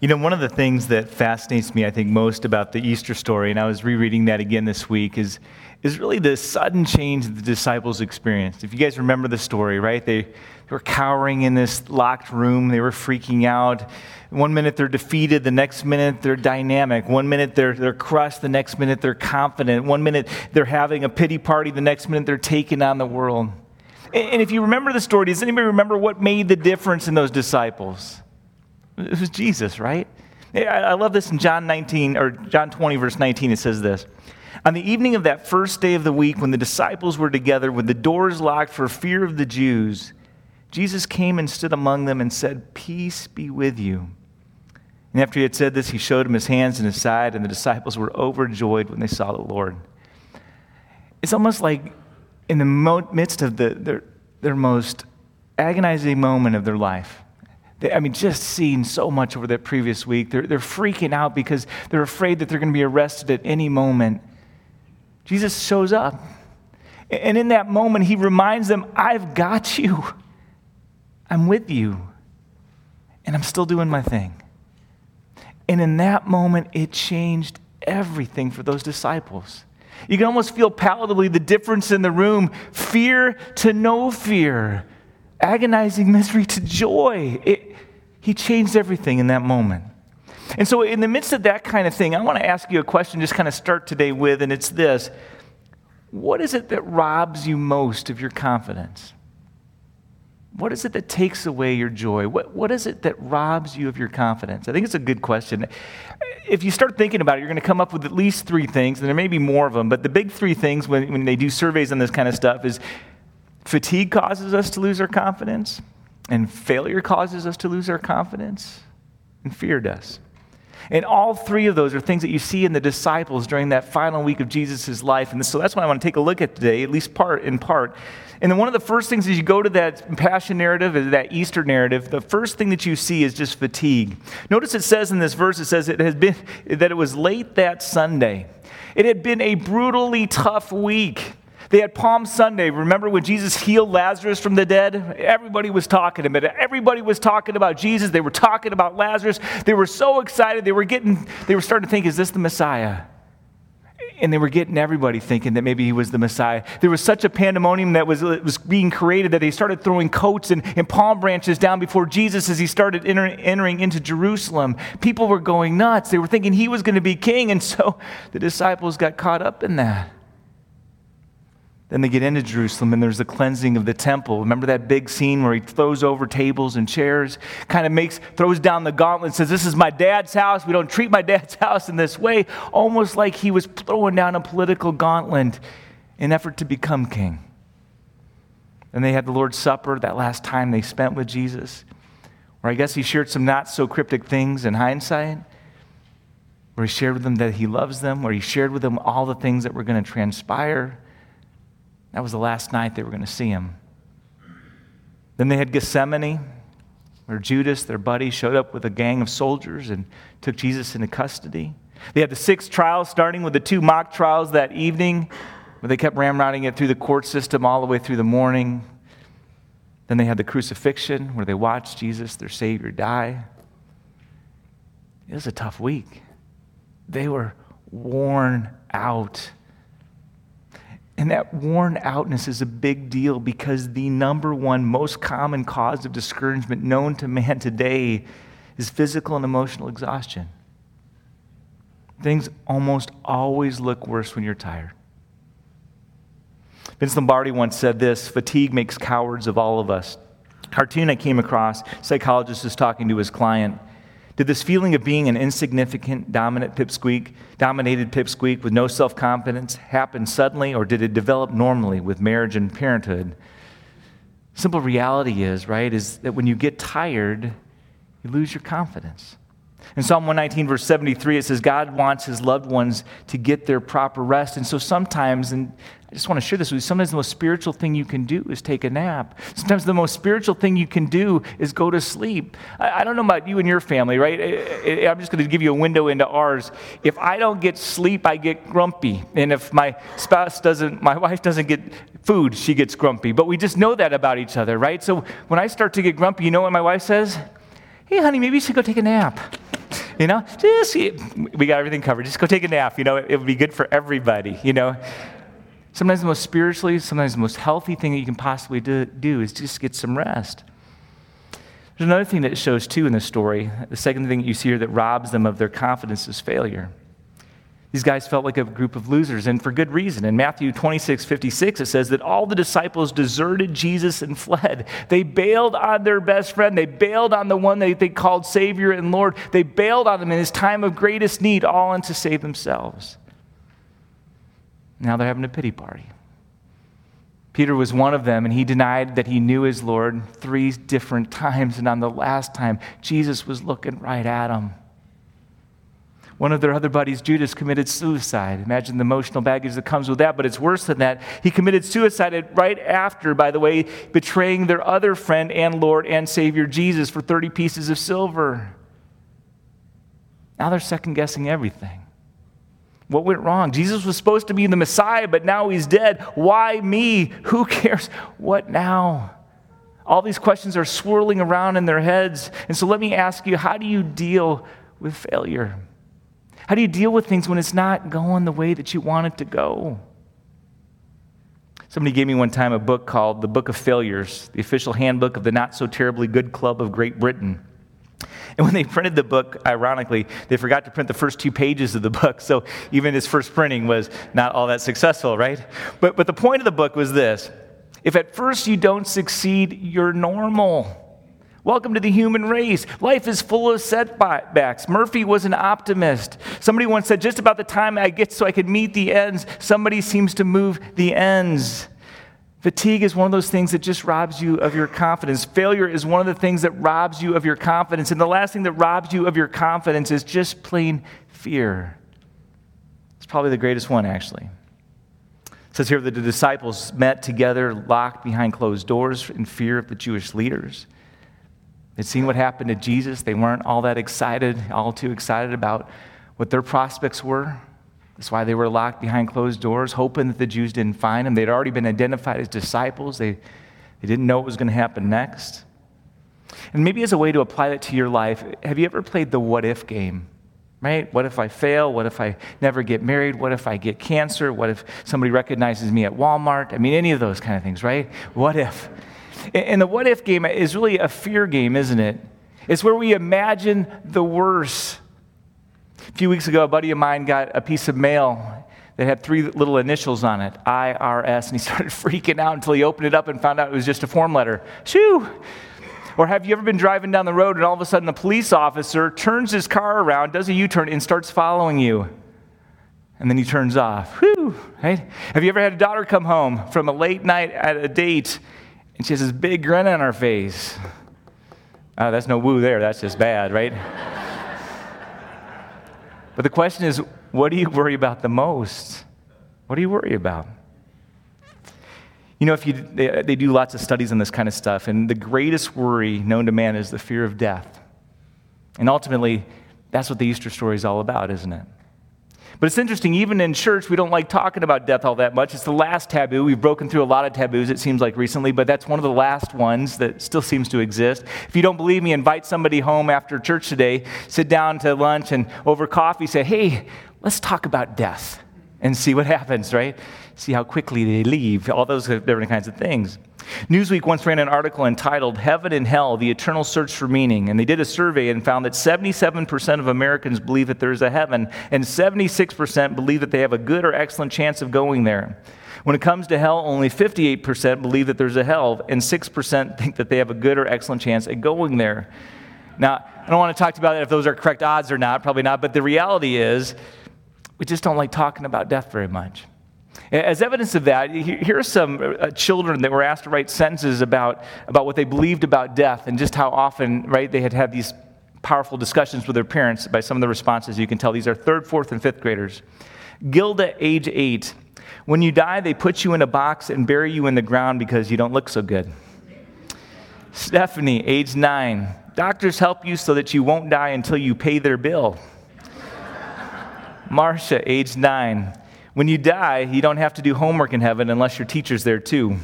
You know, one of the things that fascinates me, I think, most about the Easter story, and I was rereading that again this week, is, is really the sudden change the disciples experienced. If you guys remember the story, right? They, they were cowering in this locked room, they were freaking out. One minute they're defeated, the next minute they're dynamic. One minute they're, they're crushed, the next minute they're confident. One minute they're having a pity party, the next minute they're taking on the world. And, and if you remember the story, does anybody remember what made the difference in those disciples? It was Jesus, right? I love this in John 19 or John 20 verse 19 it says this. On the evening of that first day of the week when the disciples were together with the doors locked for fear of the Jews, Jesus came and stood among them and said, "Peace be with you." And after he had said this, he showed them his hands and his side, and the disciples were overjoyed when they saw the Lord. It's almost like in the midst of the, their, their most agonizing moment of their life, I mean, just seeing so much over that previous week. They're, they're freaking out because they're afraid that they're going to be arrested at any moment. Jesus shows up. And in that moment, he reminds them, I've got you. I'm with you. And I'm still doing my thing. And in that moment, it changed everything for those disciples. You can almost feel palatably the difference in the room fear to no fear agonizing misery to joy. It, he changed everything in that moment. And so, in the midst of that kind of thing, I want to ask you a question, just kind of start today with, and it's this What is it that robs you most of your confidence? What is it that takes away your joy? What, what is it that robs you of your confidence? I think it's a good question. If you start thinking about it, you're going to come up with at least three things, and there may be more of them, but the big three things when, when they do surveys on this kind of stuff is Fatigue causes us to lose our confidence, and failure causes us to lose our confidence, and fear does. And all three of those are things that you see in the disciples during that final week of Jesus' life. And so that's what I want to take a look at today, at least part in part. And then one of the first things as you go to that passion narrative, that Easter narrative, the first thing that you see is just fatigue. Notice it says in this verse, it says it has been that it was late that Sunday. It had been a brutally tough week. They had Palm Sunday. Remember when Jesus healed Lazarus from the dead? Everybody was talking about it. Everybody was talking about Jesus. They were talking about Lazarus. They were so excited. They were getting, they were starting to think, is this the Messiah? And they were getting everybody thinking that maybe he was the Messiah. There was such a pandemonium that was, was being created that they started throwing coats and, and palm branches down before Jesus as he started enter, entering into Jerusalem. People were going nuts. They were thinking he was going to be king. And so the disciples got caught up in that. Then they get into Jerusalem and there's the cleansing of the temple. Remember that big scene where he throws over tables and chairs, kind of makes, throws down the gauntlet and says, This is my dad's house. We don't treat my dad's house in this way. Almost like he was throwing down a political gauntlet in effort to become king. And they had the Lord's Supper, that last time they spent with Jesus, where I guess he shared some not so cryptic things in hindsight, where he shared with them that he loves them, where he shared with them all the things that were going to transpire. That was the last night they were going to see him. Then they had Gethsemane, where Judas, their buddy, showed up with a gang of soldiers and took Jesus into custody. They had the six trials, starting with the two mock trials that evening, where they kept ramrodding it through the court system all the way through the morning. Then they had the crucifixion, where they watched Jesus, their Savior, die. It was a tough week. They were worn out. And that worn outness is a big deal because the number one most common cause of discouragement known to man today is physical and emotional exhaustion. Things almost always look worse when you're tired. Vince Lombardi once said this fatigue makes cowards of all of us. Cartoon I came across, psychologist is talking to his client. Did this feeling of being an insignificant, dominant pipsqueak, dominated pipsqueak with no self confidence happen suddenly, or did it develop normally with marriage and parenthood? Simple reality is, right, is that when you get tired, you lose your confidence. In Psalm 119, verse 73, it says, God wants his loved ones to get their proper rest. And so sometimes, and I just want to share this with you, sometimes the most spiritual thing you can do is take a nap. Sometimes the most spiritual thing you can do is go to sleep. I, I don't know about you and your family, right? I, I'm just going to give you a window into ours. If I don't get sleep, I get grumpy. And if my spouse doesn't, my wife doesn't get food, she gets grumpy. But we just know that about each other, right? So when I start to get grumpy, you know what my wife says? Hey, honey, maybe you should go take a nap. You know, just, we got everything covered. Just go take a nap. You know, it, it would be good for everybody, you know. Sometimes the most spiritually, sometimes the most healthy thing that you can possibly do, do is just get some rest. There's another thing that shows too in the story. The second thing that you see here that robs them of their confidence is failure. These guys felt like a group of losers, and for good reason. In Matthew 26, 56, it says that all the disciples deserted Jesus and fled. They bailed on their best friend. They bailed on the one that they called Savior and Lord. They bailed on him in his time of greatest need, all in to save themselves. Now they're having a pity party. Peter was one of them, and he denied that he knew his Lord three different times. And on the last time, Jesus was looking right at him. One of their other buddies, Judas, committed suicide. Imagine the emotional baggage that comes with that, but it's worse than that. He committed suicide right after, by the way, betraying their other friend and Lord and Savior, Jesus, for 30 pieces of silver. Now they're second guessing everything. What went wrong? Jesus was supposed to be the Messiah, but now he's dead. Why me? Who cares? What now? All these questions are swirling around in their heads. And so let me ask you how do you deal with failure? How do you deal with things when it's not going the way that you want it to go? Somebody gave me one time a book called The Book of Failures, the official handbook of the Not So Terribly Good Club of Great Britain. And when they printed the book, ironically, they forgot to print the first two pages of the book. So even its first printing was not all that successful, right? But, but the point of the book was this if at first you don't succeed, you're normal. Welcome to the human race. Life is full of setbacks. Murphy was an optimist. Somebody once said, just about the time I get so I can meet the ends, somebody seems to move the ends. Fatigue is one of those things that just robs you of your confidence. Failure is one of the things that robs you of your confidence. And the last thing that robs you of your confidence is just plain fear. It's probably the greatest one, actually. It says here that the disciples met together, locked behind closed doors in fear of the Jewish leaders. They'd seen what happened to Jesus. They weren't all that excited, all too excited about what their prospects were. That's why they were locked behind closed doors, hoping that the Jews didn't find them. They'd already been identified as disciples, they, they didn't know what was going to happen next. And maybe as a way to apply that to your life, have you ever played the what if game? Right? What if I fail? What if I never get married? What if I get cancer? What if somebody recognizes me at Walmart? I mean, any of those kind of things, right? What if? And the what if game is really a fear game, isn't it? It's where we imagine the worst. A few weeks ago, a buddy of mine got a piece of mail that had three little initials on it IRS, and he started freaking out until he opened it up and found out it was just a form letter. Shoo! Or have you ever been driving down the road and all of a sudden a police officer turns his car around, does a U turn, and starts following you? And then he turns off. Whew, right? Have you ever had a daughter come home from a late night at a date and she has this big grin on her face. Oh, that's no woo there. That's just bad, right? But the question is what do you worry about the most? What do you worry about? You know, if you, they, they do lots of studies on this kind of stuff, and the greatest worry known to man is the fear of death. And ultimately, that's what the Easter story is all about, isn't it? But it's interesting, even in church, we don't like talking about death all that much. It's the last taboo. We've broken through a lot of taboos, it seems like recently, but that's one of the last ones that still seems to exist. If you don't believe me, invite somebody home after church today, sit down to lunch, and over coffee say, hey, let's talk about death and see what happens, right? See how quickly they leave, all those uh, different kinds of things. Newsweek once ran an article entitled Heaven and Hell The Eternal Search for Meaning. And they did a survey and found that 77% of Americans believe that there is a heaven, and 76% believe that they have a good or excellent chance of going there. When it comes to hell, only 58% believe that there's a hell, and 6% think that they have a good or excellent chance at going there. Now, I don't want to talk about if those are correct odds or not, probably not, but the reality is we just don't like talking about death very much. As evidence of that, here are some uh, children that were asked to write sentences about, about what they believed about death and just how often, right, they had had these powerful discussions with their parents by some of the responses. You can tell these are third, fourth, and fifth graders. Gilda, age eight. When you die, they put you in a box and bury you in the ground because you don't look so good. Stephanie, age nine. Doctors help you so that you won't die until you pay their bill. Marcia, age nine. When you die, you don't have to do homework in heaven unless your teacher's there too.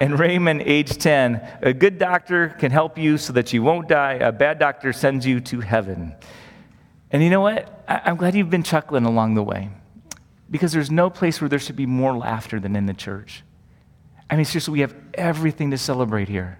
And Raymond, age 10, a good doctor can help you so that you won't die. A bad doctor sends you to heaven. And you know what? I'm glad you've been chuckling along the way because there's no place where there should be more laughter than in the church. I mean, seriously, we have everything to celebrate here.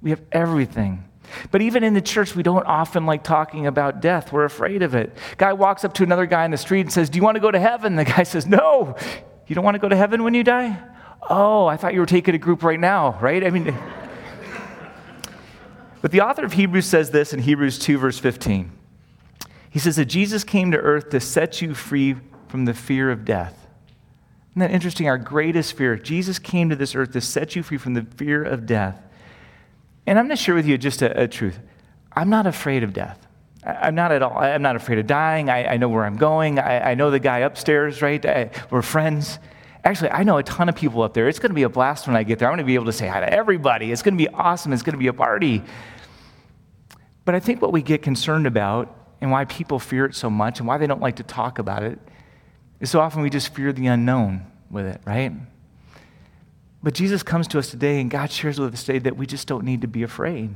We have everything. But even in the church, we don't often like talking about death. We're afraid of it. Guy walks up to another guy in the street and says, Do you want to go to heaven? The guy says, No. You don't want to go to heaven when you die? Oh, I thought you were taking a group right now, right? I mean, but the author of Hebrews says this in Hebrews 2, verse 15. He says that Jesus came to earth to set you free from the fear of death. Isn't that interesting? Our greatest fear. Jesus came to this earth to set you free from the fear of death. And I'm going to share with you just a, a truth. I'm not afraid of death. I'm not at all. I'm not afraid of dying. I, I know where I'm going. I, I, know the guy upstairs, right? I, we're friends. Actually, I know a ton of people up there. It's going to be a blast when I get there. I'm going to be able to say hi to everybody. It's going to be awesome. It's going to be a party. But I think what we get concerned about and why people fear it so much and why they don't like to talk about it is so often we just fear the unknown with it, right? But Jesus comes to us today, and God shares with us today that we just don't need to be afraid.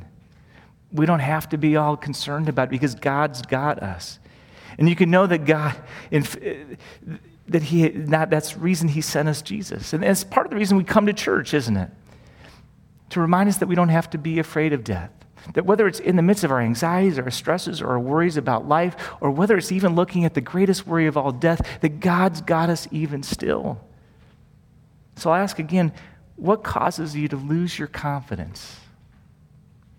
We don't have to be all concerned about it because God's got us. And you can know that God, uh, that He, not, that's the reason He sent us Jesus. And it's part of the reason we come to church, isn't it? To remind us that we don't have to be afraid of death. That whether it's in the midst of our anxieties, or our stresses, or our worries about life, or whether it's even looking at the greatest worry of all death, that God's got us even still. So I'll ask again what causes you to lose your confidence?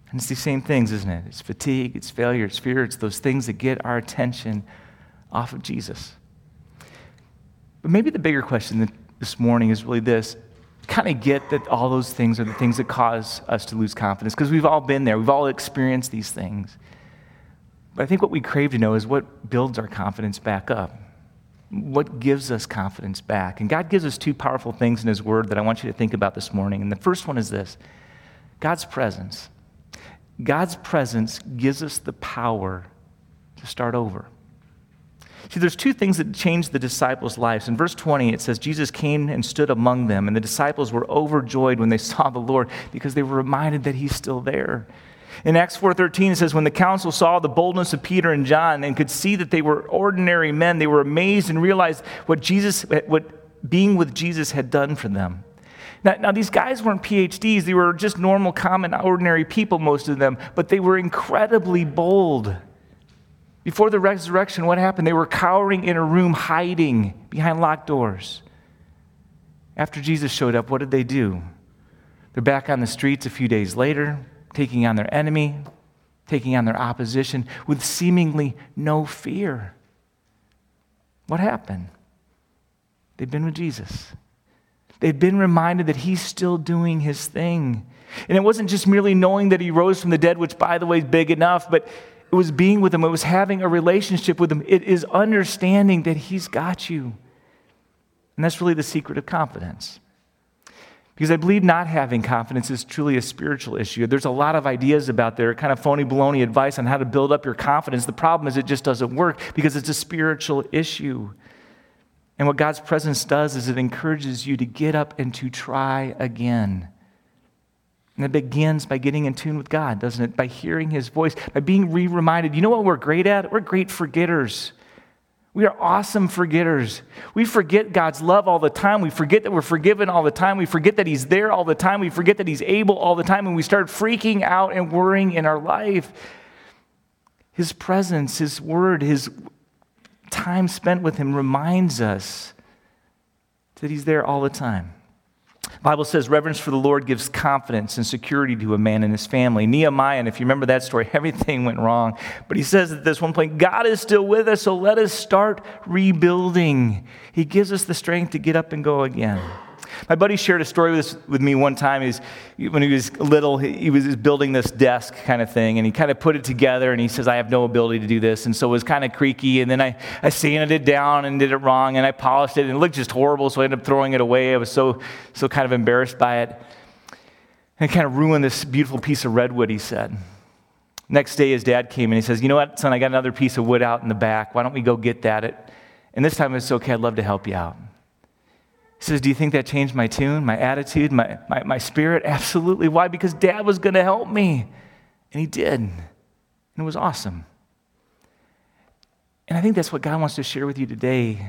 And it's these same things, isn't it? It's fatigue, it's failure, it's fear, it's those things that get our attention off of Jesus. But maybe the bigger question this morning is really this kind of get that all those things are the things that cause us to lose confidence because we've all been there, we've all experienced these things. But I think what we crave to know is what builds our confidence back up what gives us confidence back. And God gives us two powerful things in His Word that I want you to think about this morning. And the first one is this God's presence. God's presence gives us the power to start over. See, there's two things that changed the disciples' lives. In verse 20, it says, Jesus came and stood among them, and the disciples were overjoyed when they saw the Lord because they were reminded that He's still there. In Acts 4:13 it says when the council saw the boldness of Peter and John and could see that they were ordinary men they were amazed and realized what Jesus what being with Jesus had done for them. Now, now these guys weren't PhDs they were just normal common ordinary people most of them but they were incredibly bold. Before the resurrection what happened they were cowering in a room hiding behind locked doors. After Jesus showed up what did they do? They're back on the streets a few days later taking on their enemy, taking on their opposition with seemingly no fear. What happened? They've been with Jesus. They've been reminded that he's still doing his thing. And it wasn't just merely knowing that he rose from the dead, which, by the way, is big enough, but it was being with him. It was having a relationship with him. It is understanding that he's got you. And that's really the secret of confidence. Because I believe not having confidence is truly a spiritual issue. There's a lot of ideas about there, kind of phony baloney advice on how to build up your confidence. The problem is it just doesn't work because it's a spiritual issue. And what God's presence does is it encourages you to get up and to try again. And it begins by getting in tune with God, doesn't it? By hearing his voice, by being re reminded. You know what we're great at? We're great forgetters. We are awesome forgetters. We forget God's love all the time. We forget that we're forgiven all the time. We forget that He's there all the time. We forget that He's able all the time. And we start freaking out and worrying in our life. His presence, His word, His time spent with Him reminds us that He's there all the time. Bible says reverence for the Lord gives confidence and security to a man and his family. Nehemiah, and if you remember that story, everything went wrong. But he says at this one point, God is still with us, so let us start rebuilding. He gives us the strength to get up and go again. My buddy shared a story with, with me one time. When he was little, he was building this desk kind of thing, and he kind of put it together, and he says, I have no ability to do this. And so it was kind of creaky, and then I, I sanded it down and did it wrong, and I polished it, and it looked just horrible, so I ended up throwing it away. I was so, so kind of embarrassed by it. And it kind of ruined this beautiful piece of redwood, he said. Next day, his dad came and he says, You know what, son, I got another piece of wood out in the back. Why don't we go get that? And this time it's okay, I'd love to help you out. He says, Do you think that changed my tune, my attitude, my, my, my spirit? Absolutely. Why? Because dad was going to help me. And he did. And it was awesome. And I think that's what God wants to share with you today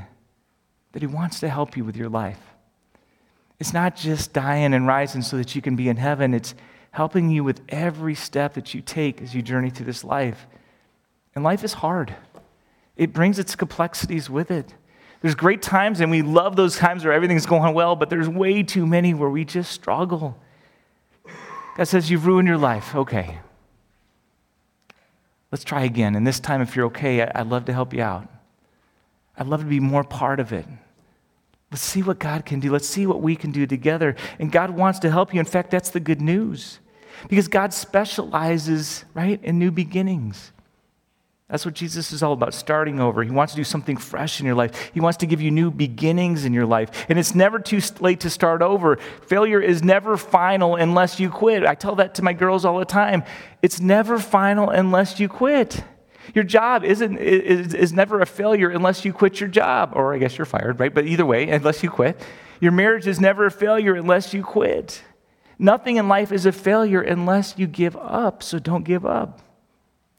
that he wants to help you with your life. It's not just dying and rising so that you can be in heaven, it's helping you with every step that you take as you journey through this life. And life is hard, it brings its complexities with it. There's great times, and we love those times where everything's going well, but there's way too many where we just struggle. God says, You've ruined your life. Okay. Let's try again. And this time, if you're okay, I'd love to help you out. I'd love to be more part of it. Let's see what God can do. Let's see what we can do together. And God wants to help you. In fact, that's the good news. Because God specializes, right, in new beginnings. That's what Jesus is all about, starting over. He wants to do something fresh in your life. He wants to give you new beginnings in your life. And it's never too late to start over. Failure is never final unless you quit. I tell that to my girls all the time. It's never final unless you quit. Your job isn't, is, is never a failure unless you quit your job. Or I guess you're fired, right? But either way, unless you quit. Your marriage is never a failure unless you quit. Nothing in life is a failure unless you give up. So don't give up.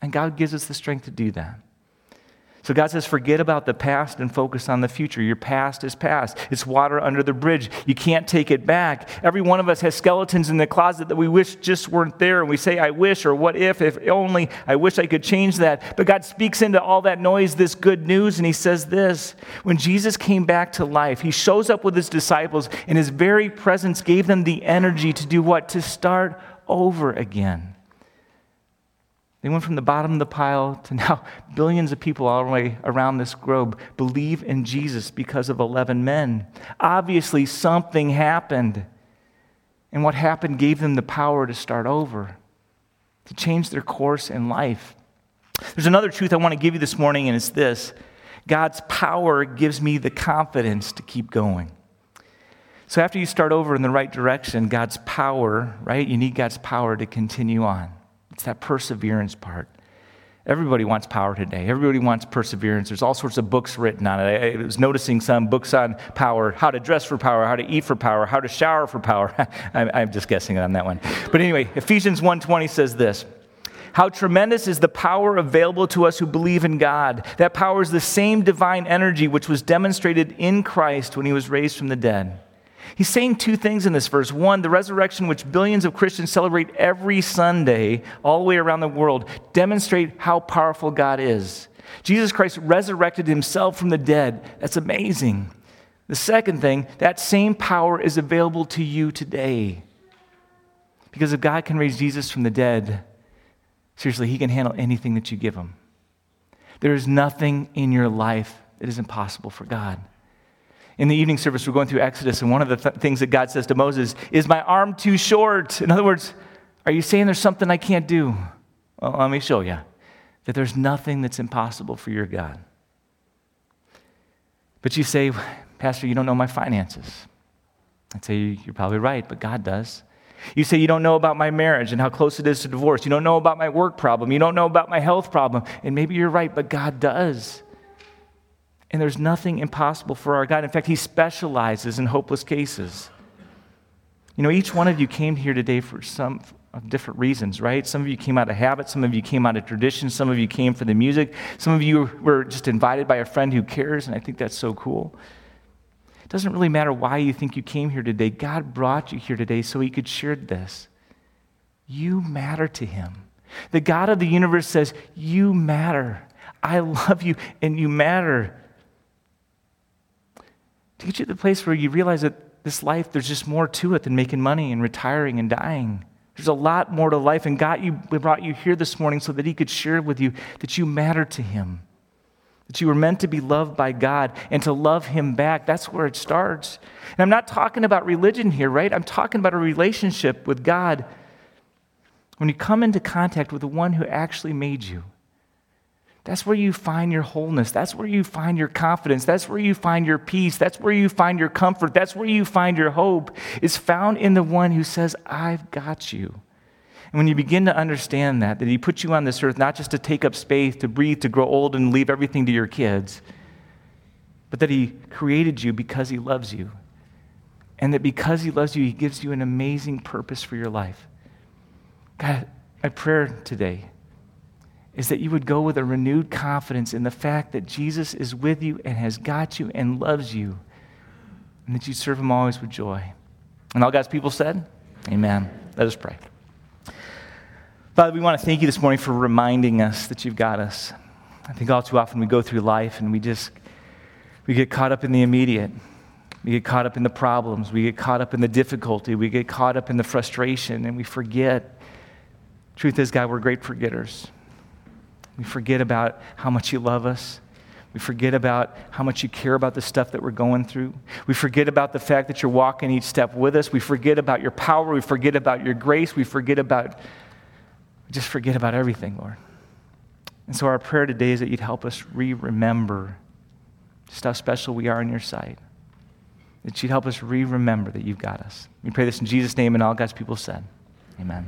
And God gives us the strength to do that. So God says, forget about the past and focus on the future. Your past is past. It's water under the bridge. You can't take it back. Every one of us has skeletons in the closet that we wish just weren't there. And we say, I wish, or what if, if only, I wish I could change that. But God speaks into all that noise this good news, and He says this When Jesus came back to life, He shows up with His disciples, and His very presence gave them the energy to do what? To start over again. They went from the bottom of the pile to now billions of people all the way around this globe believe in Jesus because of 11 men. Obviously, something happened. And what happened gave them the power to start over, to change their course in life. There's another truth I want to give you this morning, and it's this God's power gives me the confidence to keep going. So after you start over in the right direction, God's power, right? You need God's power to continue on. It's that perseverance part. Everybody wants power today. Everybody wants perseverance. There's all sorts of books written on it. I was noticing some books on power, how to dress for power, how to eat for power, how to shower for power. I'm just guessing on that one. But anyway, Ephesians 1:20 says this. How tremendous is the power available to us who believe in God. That power is the same divine energy which was demonstrated in Christ when he was raised from the dead. He's saying two things in this verse. One, the resurrection, which billions of Christians celebrate every Sunday all the way around the world, demonstrate how powerful God is. Jesus Christ resurrected himself from the dead. That's amazing. The second thing, that same power is available to you today. Because if God can raise Jesus from the dead, seriously, he can handle anything that you give him. There is nothing in your life that is impossible for God in the evening service, we're going through Exodus, and one of the th- things that God says to Moses is, My arm too short? In other words, are you saying there's something I can't do? Well, let me show you that there's nothing that's impossible for your God. But you say, Pastor, you don't know my finances. I'd say, You're probably right, but God does. You say you don't know about my marriage and how close it is to divorce. You don't know about my work problem. You don't know about my health problem. And maybe you're right, but God does. And there's nothing impossible for our God. In fact, He specializes in hopeless cases. You know, each one of you came here today for some different reasons, right? Some of you came out of habit, some of you came out of tradition, some of you came for the music, some of you were just invited by a friend who cares, and I think that's so cool. It doesn't really matter why you think you came here today. God brought you here today so He could share this. You matter to Him. The God of the universe says, You matter. I love you, and you matter to get you to the place where you realize that this life, there's just more to it than making money and retiring and dying. There's a lot more to life, and God you, brought you here this morning so that He could share with you that you matter to Him, that you were meant to be loved by God and to love Him back. That's where it starts. And I'm not talking about religion here, right? I'm talking about a relationship with God. When you come into contact with the one who actually made you, that's where you find your wholeness. That's where you find your confidence. That's where you find your peace. That's where you find your comfort. That's where you find your hope, is found in the one who says, I've got you. And when you begin to understand that, that He put you on this earth not just to take up space, to breathe, to grow old, and leave everything to your kids, but that He created you because He loves you, And that because He loves you, He gives you an amazing purpose for your life. God, my prayer today is that you would go with a renewed confidence in the fact that Jesus is with you and has got you and loves you, and that you serve Him always with joy. And all God's people said, Amen. Let us pray. Father, we want to thank you this morning for reminding us that you've got us. I think all too often we go through life and we just we get caught up in the immediate. We get caught up in the problems. We get caught up in the difficulty. We get caught up in the frustration and we forget. Truth is, God, we're great forgetters. We forget about how much you love us. We forget about how much you care about the stuff that we're going through. We forget about the fact that you're walking each step with us. We forget about your power. We forget about your grace. We forget about, we just forget about everything, Lord. And so our prayer today is that you'd help us re remember just how special we are in your sight. That you'd help us re remember that you've got us. We pray this in Jesus' name, and all God's people said, Amen.